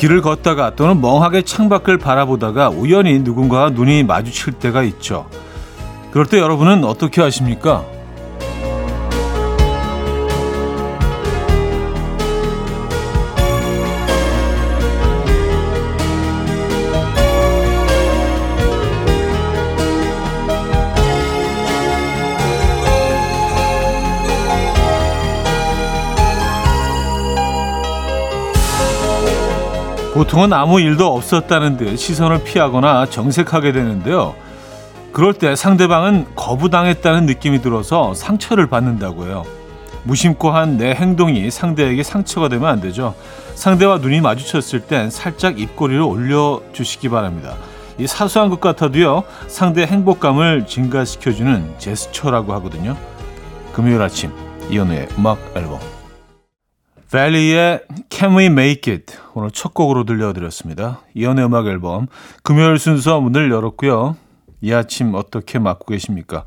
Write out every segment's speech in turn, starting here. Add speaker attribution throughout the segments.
Speaker 1: 길을 걷다가 또는 멍하게 창밖을 바라보다가 우연히 누군가와 눈이 마주칠 때가 있죠. 그럴 때 여러분은 어떻게 하십니까? 보통은 아무 일도 없었다는 듯 시선을 피하거나 정색하게 되는데요. 그럴 때 상대방은 거부당했다는 느낌이 들어서 상처를 받는다고요. 무심코 한 내 행동이 상대에게 상처가 되면 안 되죠. 상대와 눈이 마주쳤을 땐 살짝 입꼬리를 올려주시기 바랍니다. 이 사소한 것 같아도요, 상대의 행복감을 증가시켜주는 제스처라고 하거든요. 금요일 아침, 이연우의 음악 앨범. 벨리의 Can We Make It 오늘 첫 곡으로 들려드렸습니다. 이연의 음악 앨범 금요일 순서 문을 열었고요. 이 아침 어떻게 맞고 계십니까?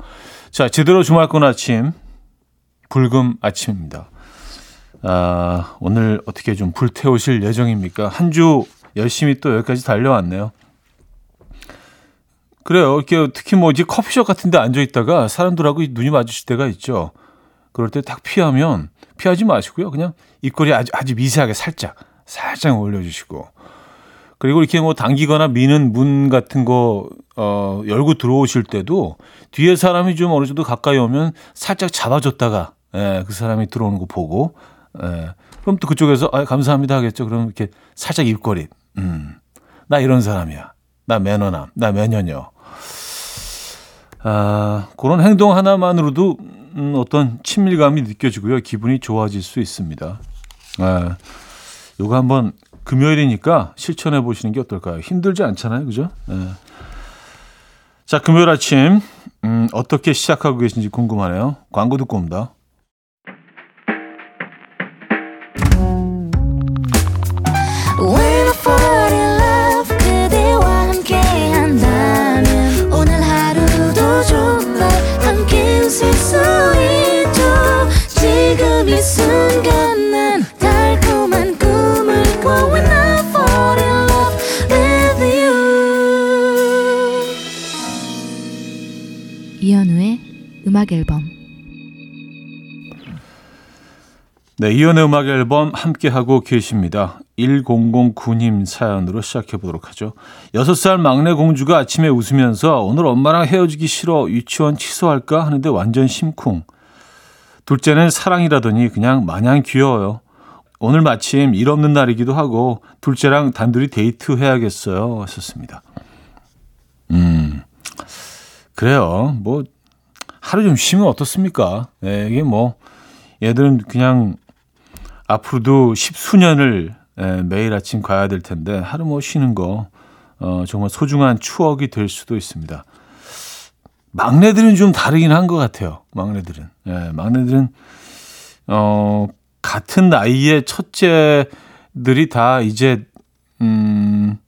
Speaker 1: 자, 제대로 주말권 아침 불금 아침입니다. 아, 오늘 어떻게 좀 불태우실 예정입니까? 한 주 열심히 또 여기까지 달려왔네요. 그래요. 이렇게 특히 뭐 이제 커피숍 같은 데 앉아 있다가 사람들하고 눈이 마주칠 때가 있죠. 그럴 때 딱 피하면 피하지 마시고요. 그냥 입꼬리 아주, 아주 미세하게 살짝, 살짝 올려주시고. 그리고 이렇게 뭐 당기거나 미는 문 같은 거, 어, 열고 들어오실 때도 뒤에 사람이 좀 어느 정도 가까이 오면 살짝 잡아줬다가, 예, 그 사람이 들어오는 거 보고, 예. 그럼 또 그쪽에서, 아, 감사합니다 하겠죠. 그럼 이렇게 살짝 입꼬리, 음, 나 이런 사람이야. 나 매너남, 나 매너녀. 아, 그런 행동 하나만으로도 음, 어떤 친밀감이 느껴지고요. 기분이 좋아질 수 있습니다. 아, 요거 한번 금요일이니까 실천해 보시는 게 어떨까요? 힘들지 않잖아요. 그죠? 네. 자, 금요일 아침 음, 어떻게 시작하고 계신지 궁금하네요. 광고 듣고 옵니다. 네, 이연의 음악 앨범 함께 하고 계십니다. 1009님 사연으로 시작해 보도록 하죠. 6살 막내 공주가 아침에 웃으면서 오늘 엄마랑 헤어지기 싫어 유치원 취소할까 하는데 완전 심쿵. 둘째는 사랑이라더니 그냥 마냥 귀여워요. 오늘 마침 일 없는 날이기도 하고 둘째랑 단둘이 데이트 해야겠어요. 하셨습니다. 음. 그래요. 뭐 하루 좀 쉬면 어떻습니까? 네, 이게 뭐 얘들은 그냥 앞으로도 십수년을 예, 매일 아침 가야 될 텐데 하루 뭐 쉬는 거 어, 정말 소중한 추억이 될 수도 있습니다. 막내들은 좀 다르긴 한 것 같아요. 막내들은 예, 막내들은 어, 같은 나이의 첫째들이 다 이제 음,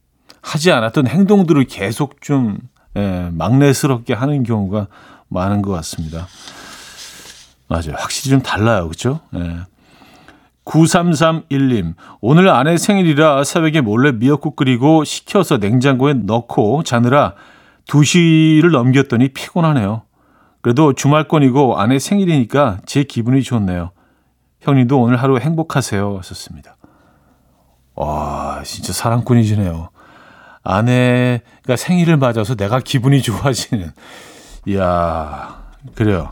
Speaker 1: 하지 않았던 행동들을 계속 좀 예, 막내스럽게 하는 경우가 많은 것 같습니다. 맞아요. 확실히 좀 달라요. 그렇죠? 예. 9331님, 오늘 아내 생일이라 새벽에 몰래 미역국 끓이고 식혀서 냉장고에 넣고 자느라 2시를 넘겼더니 피곤하네요. 그래도 주말권이고 아내 생일이니까 제 기분이 좋네요. 형님도 오늘 하루 행복하세요. 하셨습니다. 와, 진짜 사랑꾼이시네요. 아내가 생일을 맞아서 내가 기분이 좋아지는 이야, 그래요.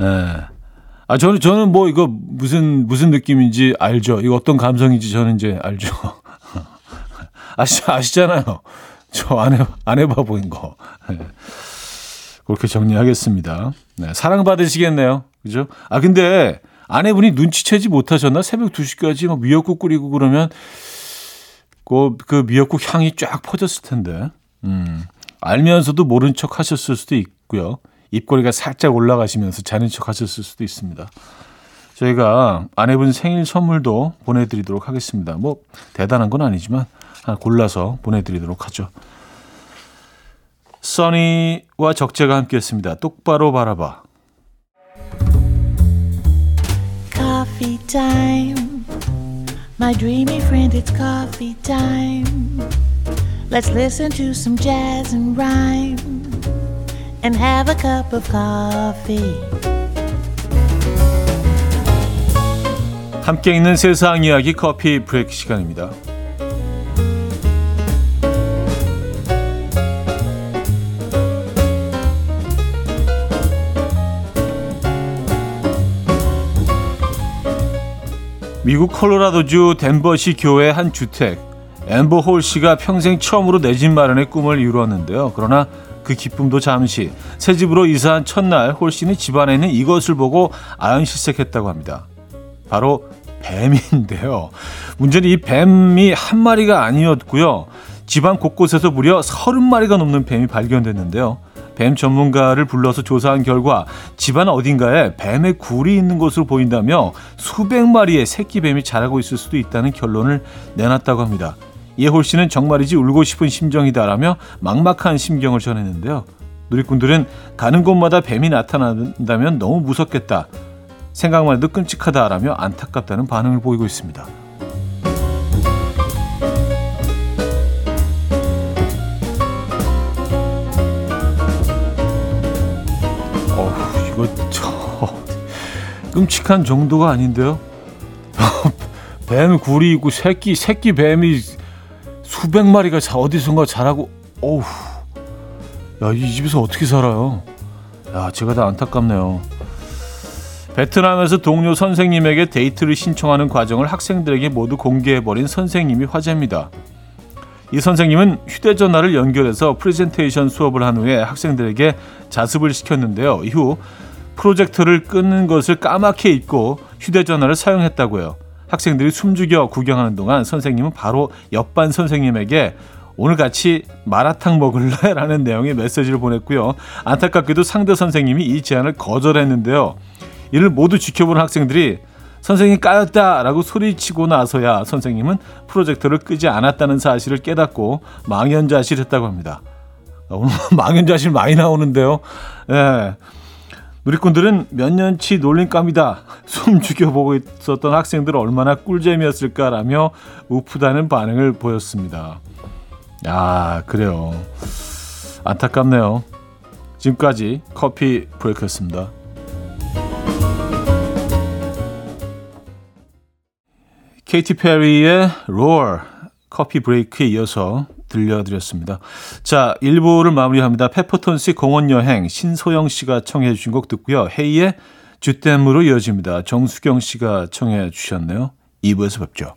Speaker 1: 예. 아, 저는, 저는 뭐 이거 무슨, 무슨 느낌인지 알죠. 이거 어떤 감성인지 저는 이제 알죠. 아시, 아시잖아요. 저 안 해, 안 해봐 보인 거. 네. 그렇게 정리하겠습니다. 네, 사랑 받으시겠네요. 그죠? 아, 근데 아내분이 눈치채지 못하셨나? 새벽 2시까지 막 미역국 끓이고 그러면 그, 그 미역국 향이 쫙 퍼졌을 텐데. 음, 알면서도 모른 척 하셨을 수도 있고. 있고요. 입꼬리가 살짝 올라가시면서 자는 척 하셨을 수도 있습니다. 저희가 아내분 생일 선물도 보내드리도록 하겠습니다. 뭐 대단한 건 아니지만 하나 골라서 보내드리도록 하죠. 써니와 적재가 함께했습니다. 똑바로 바라봐. Coffee.
Speaker 2: My dreamy friend, it's coffee time. Let's listen to some jazz and rhyme and have a cup of coffee.
Speaker 1: 함께 있는 세상 이야기 커피 브레이크 시간입니다. 미국 콜로라도주 덴버시 교외 한 주택 엠버 홀 씨가 평생 처음으로 내 집 마련의 꿈을 이루었는데요. 그러나 그 기쁨도 잠시 새 집으로 이사한 첫날 홀 씨는 집안에 있는 이것을 보고 아연실색했다고 합니다. 바로 뱀인데요. 문제는 이 뱀이 한 마리가 아니었고요. 집안 곳곳에서 무려 서른 마리가 넘는 뱀이 발견됐는데요. 뱀 전문가를 불러서 조사한 결과 집안 어딘가에 뱀의 굴이 있는 것으로 보인다며 수백 마리의 새끼 뱀이 자라고 있을 수도 있다는 결론을 내놨다고 합니다. 예홀 씨는 정말이지 울고 싶은 심정이다라며 막막한 심경을 전했는데요. 누리꾼들은 가는 곳마다 뱀이 나타난다면 너무 무섭겠다. 생각만 해도 끔찍하다라며 안타깝다는 반응을 보이고 있습니다. 어휴, 이거 저 끔찍한 정도가 아닌데요. 뱀 굴이 있고 새끼 새끼 뱀이 수백 마리가 자 어디선가 자라고 어우 야이 집에서 어떻게 살아요? 야 제가 다 안타깝네요. 베트남에서 동료 선생님에게 데이트를 신청하는 과정을 학생들에게 모두 공개해버린 선생님이 화제입니다. 이 선생님은 휴대전화를 연결해서 프레젠테이션 수업을 한 후에 학생들에게 자습을 시켰는데요. 이후 프로젝터를 끄는 것을 까맣게 잊고 휴대전화를 사용했다고요. 학생들이 숨죽여 구경하는 동안 선생님은 바로 옆반 선생님에게 오늘 같이 마라탕 먹을래? 라는 내용의 메시지를 보냈고요. 안타깝게도 상대 선생님이 이 제안을 거절했는데요. 이를 모두 지켜보는 학생들이 선생님 까였다 라고 소리치고 나서야 선생님은 프로젝터를 끄지 않았다는 사실을 깨닫고 망연자실했다고 합니다. 오늘 망연자실 많이 나오는데요. 예. 누리꾼들은 몇 년치 놀림감이다. 숨 죽여보고 있었던 학생들 얼마나 꿀잼이었을까라며 우프다는 반응을 보였습니다. 야, 그래요. 안타깝네요. 지금까지 커피 브레이크였습니다. 케이티 페리의 Roar 커피 브레이크에 이어서 들려드렸습니다. 자, 1부를 마무리합니다. 페퍼톤스 공원 여행 신소영 씨가 청해 주신 곡 듣고요. 헤이의 주댐으로 이어집니다. 정수경 씨가 청해 주셨네요. 2부에서 뵙죠.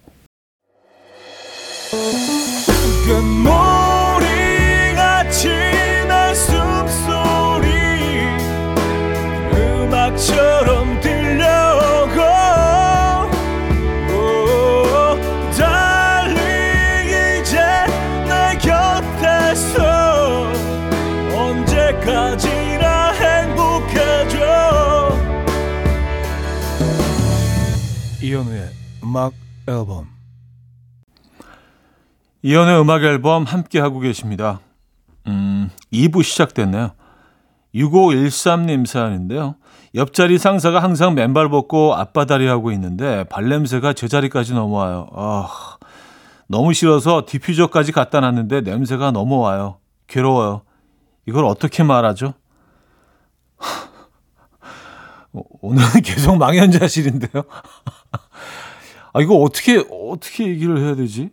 Speaker 3: 이현우의 음악 앨범
Speaker 1: 이연의 음악 앨범 함께 하고 계십니다. 음, 2부 시작됐네요. 6513님 사연인데요. 옆자리 상사가 항상 맨발 벗고 앞바다리 하고 있는데 발냄새가 제 자리까지 넘어와요. 아, 너무 싫어서 디퓨저까지 갖다 놨는데 냄새가 넘어와요. 괴로워요. 이걸 어떻게 말하죠? 오늘은 계속 망연자실인데요. 아, 이거 어떻게, 어떻게 얘기를 해야 되지?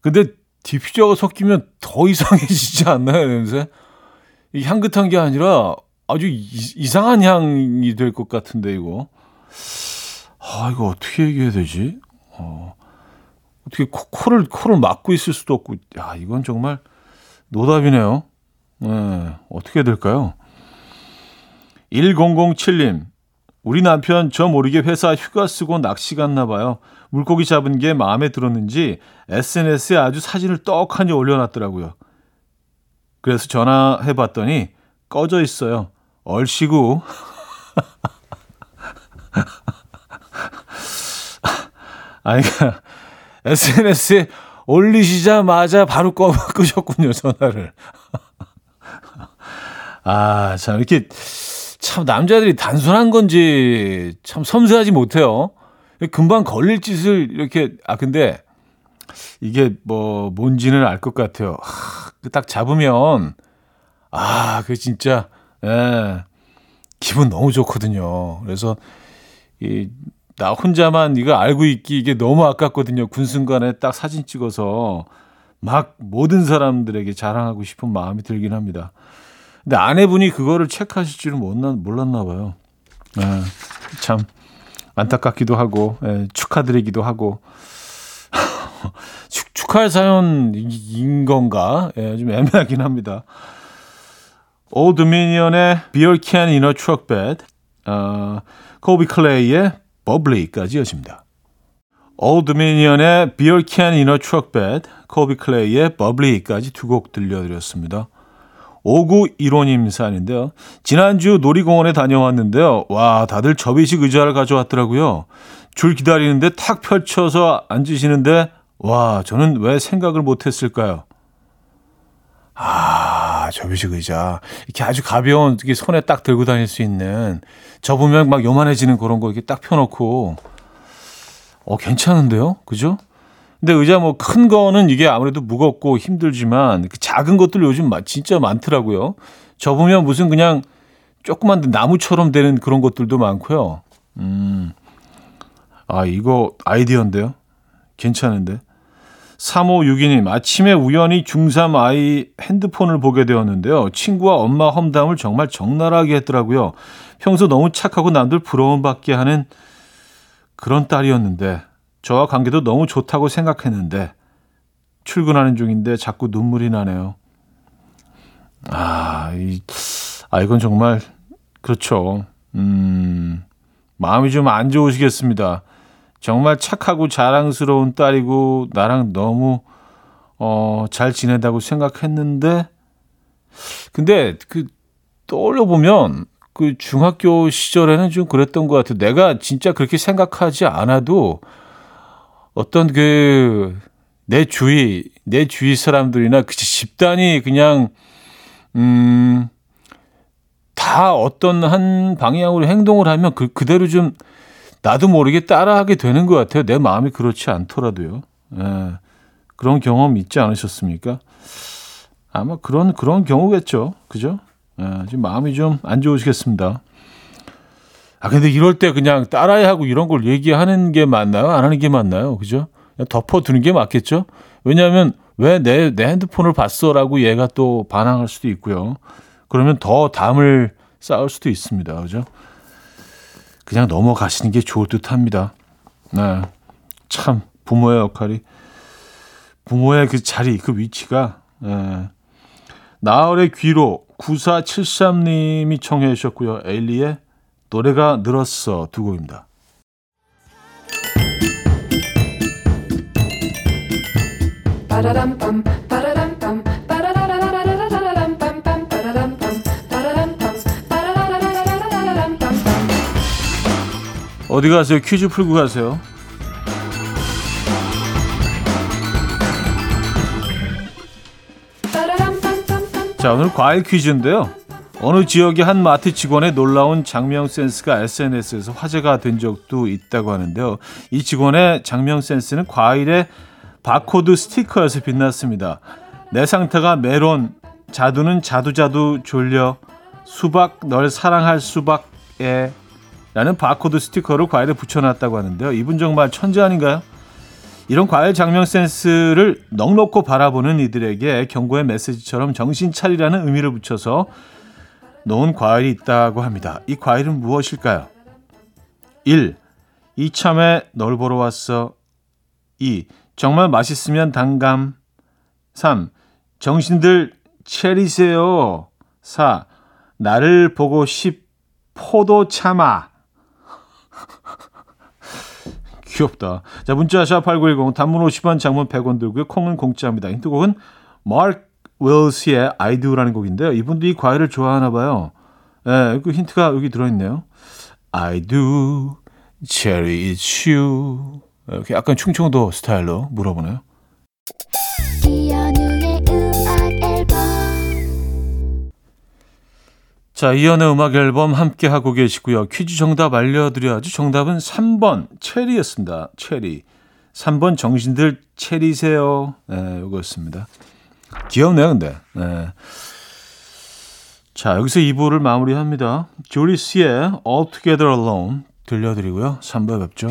Speaker 1: 근데 디퓨저가 섞이면 더 이상해지지 않나요, 냄새? 이 향긋한 게 아니라 아주 이, 상한 향이 될 것 같은데, 이거. 아, 이거 어떻게 얘기해야 되지? 어, 어떻게 코, 를 코를 막고 있을 수도 없고, 야, 이건 정말 노답이네요. 네, 어떻게 될까요? 1007님, 우리 남편 저 모르게 회사 휴가 쓰고 낚시 갔나 봐요. 물고기 잡은 게 마음에 들었는지 SNS에 아주 사진을 떡하니 올려놨더라고요. 그래서 전화해 봤더니 꺼져 있어요. 얼씨구. 아니, 그러니까 SNS에 올리시자마자 바로 꺼, 끄셨군요, 전화를. 아, 참, 이렇게 참 남자들이 단순한 건지 참 섬세하지 못해요. 금방 걸릴 짓을 이렇게 아 근데 이게 뭐 뭔지는 알 것 같아요. 하, 그딱 잡으면 아, 그 진짜 예. 기분 너무 좋거든요. 그래서 이 나 혼자만 이거 알고 있기 이게 너무 아깝거든요. 군 순간에 딱 사진 찍어서 막 모든 사람들에게 자랑하고 싶은 마음이 들긴 합니다. 근데 아내분이 그거를 체크하실 줄은 몰랐나 봐요. 예, 참 안타깝기도 하고 예, 축하드리기도 하고 축, 축하할 사연인 건가? 예, 좀 애매하긴 합니다. 올드 도미니언의 Beer Can in a Truck Bed, 어, 콜비 카레이의 Bubbly까지 이어집니다. 올드 도미니언의 Beer Can in a Truck Bed, 콜비 카레이의 Bubbly까지 두 곡 들려드렸습니다. 5915님 사연인데요. 지난주 놀이공원에 다녀왔는데요. 와, 다들 접이식 의자를 가져왔더라고요. 줄 기다리는데 탁 펼쳐서 앉으시는데, 와, 저는 왜 생각을 못했을까요? 아, 접이식 의자. 이렇게 아주 가벼운, 이렇게 손에 딱 들고 다닐 수 있는, 접으면 막 요만해지는 그런 거 이렇게 딱 펴놓고, 어, 괜찮은데요? 그죠? 근데 의자 뭐 큰 거는 이게 아무래도 무겁고 힘들지만 그 작은 것들 요즘 진짜 많더라고요. 접으면 무슨 그냥 조그만 나무처럼 되는 그런 것들도 많고요. 음. 아, 이거 아이디어인데요? 괜찮은데? 3562님, 아침에 우연히 중3 아이 핸드폰을 보게 되었는데요. 친구와 엄마 험담을 정말 적나라하게 했더라고요. 평소 너무 착하고 남들 부러움받게 하는 그런 딸이었는데, 저와 관계도 너무 좋다고 생각했는데, 출근하는 중인데 자꾸 눈물이 나네요. 아, 이, 아, 이건 정말, 그렇죠. 음, 마음이 좀 안 좋으시겠습니다. 정말 착하고 자랑스러운 딸이고 나랑 너무 어, 잘 지내다고 생각했는데 근데 그 떠올려 보면 그 중학교 시절에는 좀 그랬던 것 같아요. 내가 진짜 그렇게 생각하지 않아도 어떤 그 내 주위 내 주위 사람들이나 그 집단이 그냥 음 다 어떤 한 방향으로 행동을 하면 그 그대로 좀 나도 모르게 따라하게 되는 것 같아요. 내 마음이 그렇지 않더라도요. 예, 그런 경험 있지 않으셨습니까? 아마 그런 그런 경우겠죠. 그죠? 예, 지금 마음이 좀 안 좋으시겠습니다. 아 근데 이럴 때 그냥 따라야 하고 이런 걸 얘기하는 게 맞나요? 안 하는 게 맞나요? 그죠? 덮어두는 게 맞겠죠? 왜냐하면 왜 내 내 핸드폰을 봤어라고 얘가 또 반항할 수도 있고요. 그러면 더 담을 쌓을 수도 있습니다. 그죠? 그냥 넘어가시는 게 좋을 듯 합니다. 네. 참, 부모의 역할이, 부모의 그 자리, 그 위치가, 네. 나얼의 귀로 9473님이 청해 주셨고요. 에일리의 노래가 늘었어 두 곡입니다. 어디 가세요? 퀴즈 풀고 가세요. 자, 오늘 과일 퀴즈인데요. 어느 지역의 한 마트 직원의 놀라운 작명 센스가 SNS에서 화제가 된 적도 있다고 하는데요. 이 직원의 작명 센스는 과일의 바코드 스티커에서 빛났습니다. 내 상태가 메론, 자두는 자두자두 졸려, 수박 널 사랑할 수박에 라는 바코드 스티커를 과일에 붙여놨다고 하는데요. 이분 정말 천재 아닌가요? 이런 과일 장명 센스를 넉넉고 바라보는 이들에게 경고의 메시지처럼 정신 차리라는 의미를 붙여서 놓은 과일이 있다고 합니다. 이 과일은 무엇일까요? 1. 이참에 널 보러 왔어. 2. 정말 맛있으면 단감. 3. 정신들 체리세요. 4. 나를 보고 싶 포도 참아. 귀엽다. 자, 문자 샵8910 단문 50원, 장문 100원 들고요. 콩은 공짜입니다. 힌트곡은 마크 웰스의 I do라는 곡인데요. 이분도 이 과일을 좋아하나 봐요. 예, 네, 그 힌트가 여기 들어있네요. I do, cherry is you. 이렇게 약간 충청도 스타일로 물어보네요. 자, 이연의 음악 앨범 함께 하고 계시고요. 퀴즈 정답 알려드려야죠. 정답은 3번 체리였습니다. 체리. 3번 정신들 체리세요. 네, 이거였습니다. 귀엽네요, 근데. 네. 자, 여기서 2부를 마무리합니다. 조리스의 All Together Alone 들려드리고요. 3부에 뵙죠.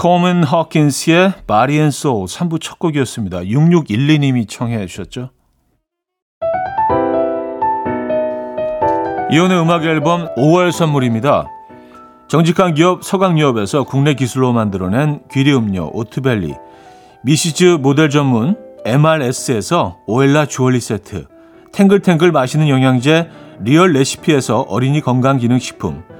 Speaker 1: 코먼 허킨스의 Body and Soul 3부 첫 곡이었습니다. 6612님이 청해 주셨죠. 이혼의 음악 앨범 5월 선물입니다. 정직한 기업 서강유업에서 국내 기술로 만들어낸 귀리 음료 오트벨리 미시즈 모델 전문 MRS에서 오엘라 주얼리 세트 탱글탱글 맛있는 영양제 리얼 레시피에서 어린이 건강기능식품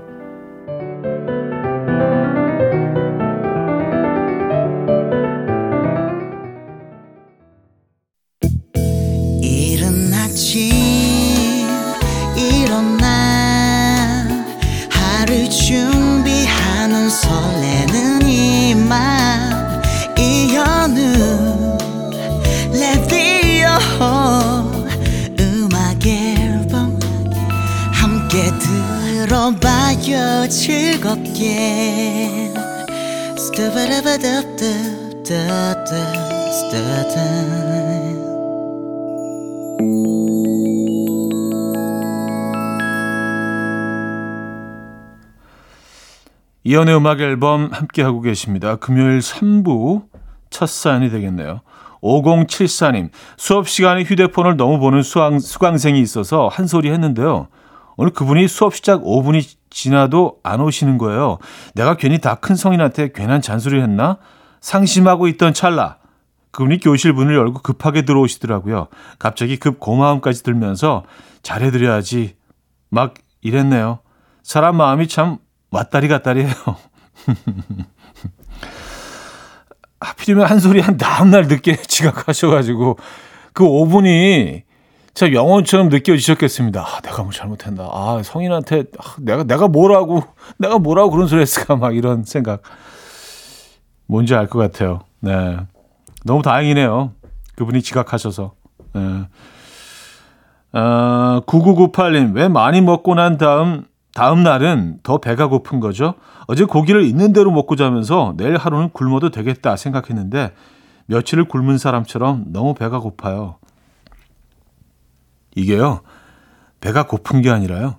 Speaker 4: 들어봐요 즐겁게 스타바라바답답답답 스타다
Speaker 1: 이연의 음악 앨범 함께하고 계십니다. 금요일 3부 첫 사연이 되겠네요. 5074님, 수업 시간에 휴대폰을 너무 보는 수강, 수강생이 있어서 한 소리 했는데요. 오늘 그분이 수업 시작 5분이 지나도 안 오시는 거예요. 내가 괜히 다 큰 성인한테 괜한 잔소리를 했나? 상심하고 있던 찰나. 그분이 교실 문을 열고 급하게 들어오시더라고요. 갑자기 급 고마움까지 들면서 잘해드려야지. 막 이랬네요. 사람 마음이 참 왔다리 갔다리 해요. 하필이면 한 소리 한 다음날 늦게 지각하셔가지고 그 5분이 참 영혼처럼 느껴지셨겠습니다. 아, 내가 뭐 잘못했나. 아, 성인한테 아, 내가 내가 뭐라고 내가 뭐라고 그런 소리 했을까 막 이런 생각 뭔지 알 것 같아요. 네, 너무 다행이네요. 그분이 지각하셔서. 네. 어, 9998님 왜 많이 먹고 난 다음 다음 날은 더 배가 고픈 거죠. 어제 고기를 있는 대로 먹고 자면서 내일 하루는 굶어도 되겠다 생각했는데 며칠을 굶은 사람처럼 너무 배가 고파요. 이게요, 배가 고픈 게 아니라요,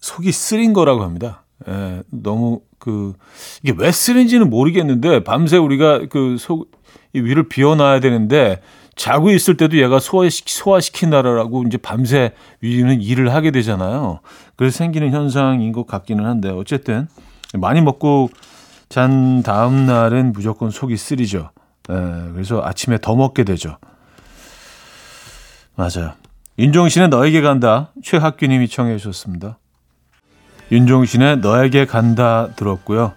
Speaker 1: 속이 쓰린 거라고 합니다. 예, 너무 그, 이게 왜 쓰린지는 모르겠는데, 밤새 우리가 그 속, 이 위를 비워놔야 되는데, 자고 있을 때도 얘가 소화시키, 소화시킨다라고 이제 밤새 위는 일을 하게 되잖아요. 그래서 생기는 현상인 것 같기는 한데, 어쨌든, 많이 먹고 잔 다음 날은 무조건 속이 쓰리죠. 예, 그래서 아침에 더 먹게 되죠. 맞아요. 윤종신의 너에게 간다. 최학규님이 청해 주셨습니다. 윤종신의 너에게 간다 들었고요.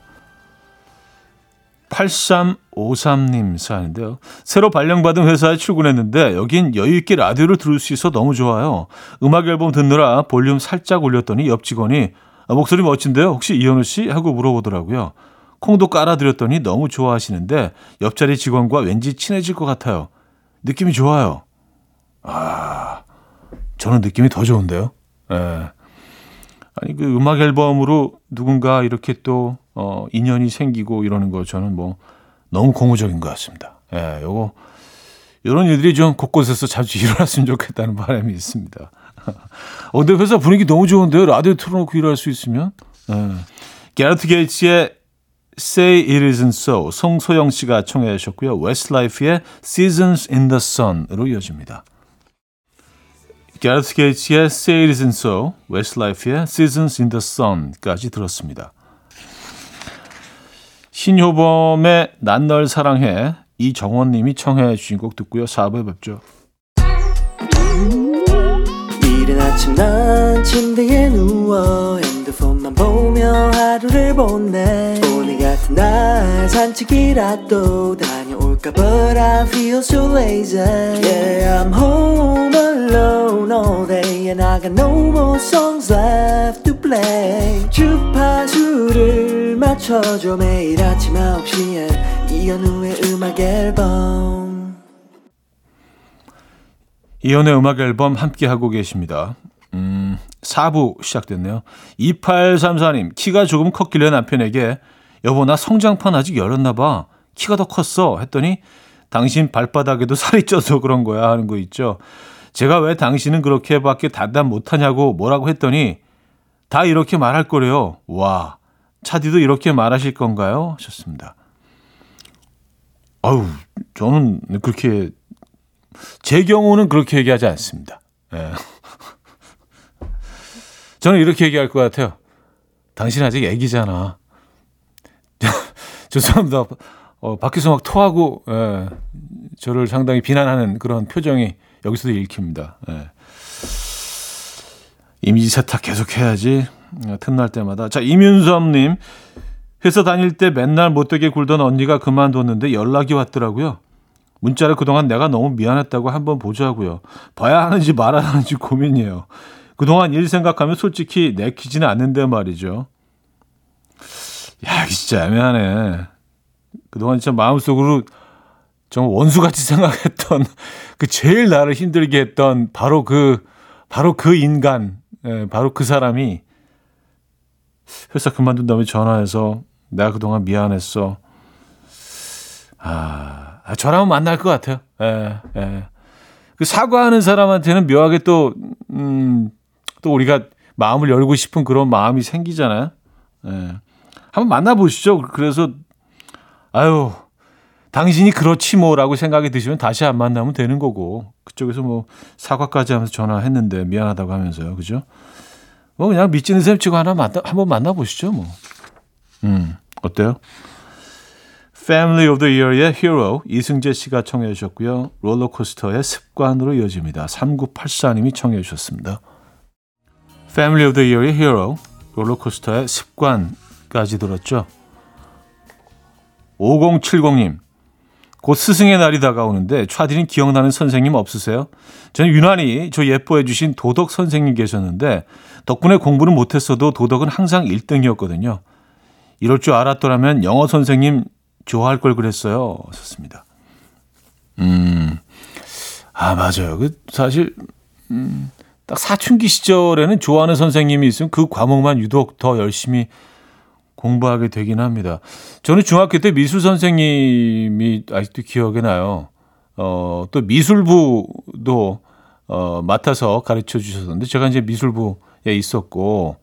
Speaker 1: 8353님 사연인데요. 새로 발령받은 회사에 출근했는데 여긴 여유있게 라디오를 들을 수 있어 너무 좋아요. 음악 앨범 듣느라 볼륨 살짝 올렸더니 옆 직원이 아, 목소리 멋진데요. 혹시 이현우 씨? 하고 물어보더라고요. 콩도 깔아드렸더니 너무 좋아하시는데 옆자리 직원과 왠지 친해질 것 같아요. 느낌이 좋아요. 아, 저는 느낌이 더 좋은데요. 예. 아니 그 음악 앨범으로 누군가 이렇게 또 어, 인연이 생기고 이러는 거 저는 뭐 너무 고무적인 것 같습니다. 예, 요거 이런 일들이 좀 곳곳에서 자주 일어났으면 좋겠다는 바람이 있습니다. 어, 근데 회사 분위기 너무 좋은데요. 라디오 틀어놓고 일할 수 있으면. 예. 가레스 게이츠의 Say It Isn't So 송소영 씨가 청해 주셨고요. 웨스트라이프의 Seasons in the Sun으로 이어집니다. 가레스 게이츠의 Say It Isn't So, 웨스트라이프의 Seasons in the Sun까지 들었습니다. 신효범의 난 널 사랑해 이정원 님이 청해 주신 곡 듣고요. 4부에 뵙죠.
Speaker 5: 이른 아침 난 침대에 누워 핸드폰만 보며 하루를 보내 오늘 같은 날 산책이라도 다녀올까 But I feel so lazy Yeah I'm home alone all day And I got no more songs left to play 주파수를 맞춰줘 매일 아침 9시에 이현우의 음악 앨범
Speaker 1: 이연의 음악 앨범 함께 하고 계십니다. 음, 4부 시작됐네요. 2834님, 키가 조금 컸길래 남편에게 여보 나 성장판 아직 열었나 봐. 키가 더 컸어. 했더니 당신 발바닥에도 살이 쪄서 그런 거야 하는 거 있죠. 제가 왜 당신은 그렇게밖에 단단 못하냐고 뭐라고 했더니 다 이렇게 말할 거래요. 와, 차디도 이렇게 말하실 건가요? 하셨습니다. 아우, 저는 그렇게 제 경우는 그렇게 얘기하지 않습니다. 예. 저는 이렇게 얘기할 것 같아요. 당신 아직 애기잖아. 죄송합니다. 어, 밖에서 막 토하고 예, 저를 상당히 비난하는 그런 표정이 여기서도 읽힙니다. 예. 이미지 세탁 계속 해야지. 어, 틈날 때마다. 자, 이윤섭님. 회사 다닐 때 맨날 못되게 굴던 언니가 그만뒀는데 연락이 왔더라고요. 문자를 그동안 내가 너무 미안했다고 한번 보자고요. 봐야 하는지 말아야 하는지 고민이에요. 그동안 일 생각하면 솔직히 내키지는 않는데 말이죠. 야, 진짜 애매하네. 그동안 진짜 마음속으로 정말 원수같이 생각했던 그 제일 나를 힘들게 했던 바로 그, 바로 그 인간, 예, 바로 그 사람이 회사 그만둔 다음에 전화해서 내가 그동안 미안했어. 아, 아, 저라면 만날 것 같아요. 예, 예. 그 사과하는 사람한테는 묘하게 또, 음, 또 우리가 마음을 열고 싶은 그런 마음이 생기잖아요. 예. 한번 만나보시죠. 그래서, 아유, 당신이 그렇지 뭐라고 생각이 드시면 다시 안 만나면 되는 거고, 그쪽에서 뭐 사과까지 하면서 전화했는데 미안하다고 하면서요. 그죠? 뭐 그냥 믿지는 셈 치고 하나 만나, 한번 만나보시죠. 뭐. 음, 어때요? Family of the Year의 Hero 이승재 씨가 청해 주셨고요. 롤러코스터의 습관으로 이어집니다. 3984님이 청해 주셨습니다. Family of the Year의 Hero 롤러코스터의 습관까지 들었죠. 5070님 곧 스승의 날이 다가오는데 차디는 기억나는 선생님 없으세요? 저는 유난히 저 예뻐해 주신 도덕 선생님 계셨는데 덕분에 공부는 못했어도 도덕은 항상 1등이었거든요. 이럴 줄 알았더라면 영어 선생님 좋아할 걸 그랬어요. 썼습니다. 음, 아, 맞아요. 그, 사실, 음, 딱 사춘기 시절에는 좋아하는 선생님이 있으면 그 과목만 유독 더 열심히 공부하게 되긴 합니다. 저는 중학교 때 미술 선생님이 아직도 기억에 나요. 어, 또 미술부도 어, 맡아서 가르쳐 주셨는데 제가 이제 미술부에 있었고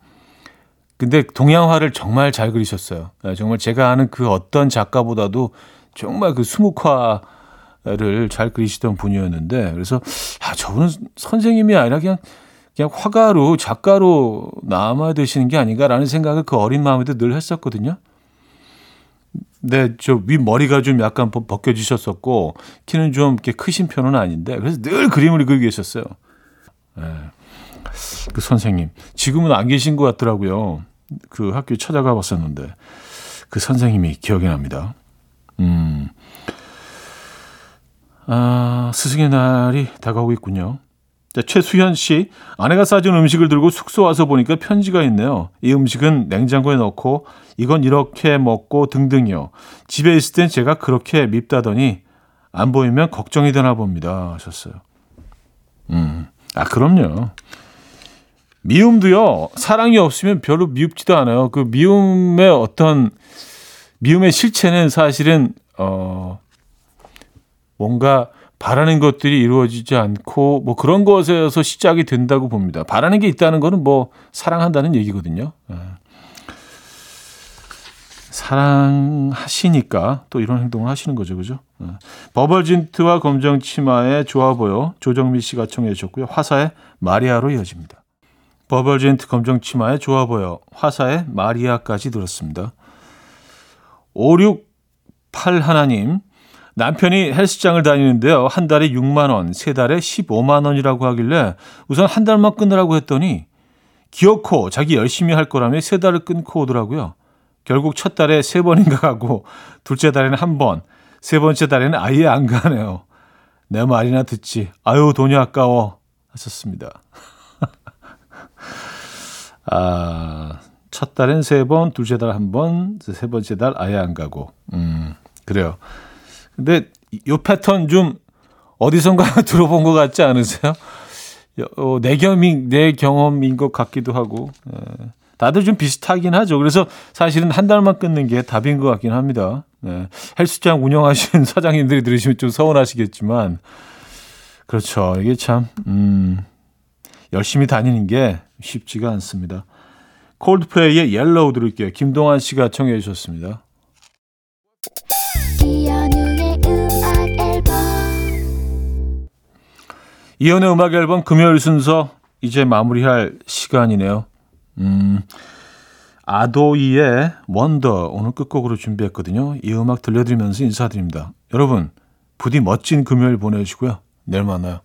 Speaker 1: 근데 동양화를 정말 잘 그리셨어요. 네, 정말 제가 아는 그 어떤 작가보다도 정말 그 수묵화를 잘 그리시던 분이었는데 그래서 아 저분은 선생님이 아니라 그냥 그냥 화가로 작가로 남아 되시는 게 아닌가라는 생각을 그 어린 마음에도 늘 했었거든요. 네, 저 윗머리가 좀 약간 벗- 벗겨지셨었고, 키는 좀 이렇게 크신 편은 아닌데, 그래서 늘 그림을 그리고 계셨어요. 예. 그 선생님. 지금은 안 계신 것 같더라고요. 그 학교에 찾아가 봤었는데, 그 선생님이 기억이 납니다. 음. 아, 스승의 날이 다가오고 있군요. 자, 최수현 씨, 아내가 싸준 음식을 들고 숙소 와서 보니까 편지가 있네요. 이 음식은 냉장고에 넣고 이건 이렇게 먹고 등등이요. 집에 있을 땐 제가 그렇게 밉다더니 안 보이면 걱정이 되나 봅니다. 하셨어요. 음, 아, 그럼요. 미움도요, 사랑이 없으면 별로 미웁지도 않아요. 그 미움의 어떤, 미움의 실체는 사실은, 어, 뭔가 바라는 것들이 이루어지지 않고 뭐 그런 것에서 시작이 된다고 봅니다. 바라는 게 있다는 거는 뭐 사랑한다는 얘기거든요. 예. 사랑하시니까 또 이런 행동을 하시는 거죠, 그죠? 예. 버벌진트와 검정 치마의 좋아 보여 조정미 씨가 청해 주셨고요. 화사의 마리아로 이어집니다. 버벌진트 검정 치마의 좋아 보여 화사의 마리아까지 들었습니다. 568 하나님 남편이 헬스장을 다니는데요. 한 달에 6만 원, 세 달에 15만 원이라고 하길래 우선 한 달만 끊으라고 했더니 기어코 자기 열심히 할 거라며 세 달을 끊고 오더라고요. 결국 첫 달에 세 번인가 가고 둘째 달에는 한 번, 세 번째 달에는 아예 안 가네요. 내 말이나 듣지. 아유 돈이 아까워 하셨습니다. 아, 첫 달엔 세 번, 둘째 달 한 번, 세 번째 달 아예 안 가고. 음, 그래요. 근데 요 패턴 좀 어디선가 들어본 것 같지 않으세요? 어, 내 경험인, 내 경험인 것 같기도 하고. 예. 다들 좀 비슷하긴 하죠. 그래서 사실은 한 달만 끊는 게 답인 것 같긴 합니다. 예. 헬스장 운영하시는 사장님들이 들으시면 좀 서운하시겠지만, 그렇죠. 이게 참, 음, 열심히 다니는 게 쉽지가 않습니다. 콜드플레이의 Yellow 들을게요. 김동완 씨가 청해 주셨습니다. 이연의 음악 앨범 금요일 순서 이제 마무리할 시간이네요. 음, 아도이의 원더 오늘 끝곡으로 준비했거든요. 이 음악 들려드리면서 인사드립니다. 여러분 부디 멋진 금요일 보내시고요. 내일 만나요.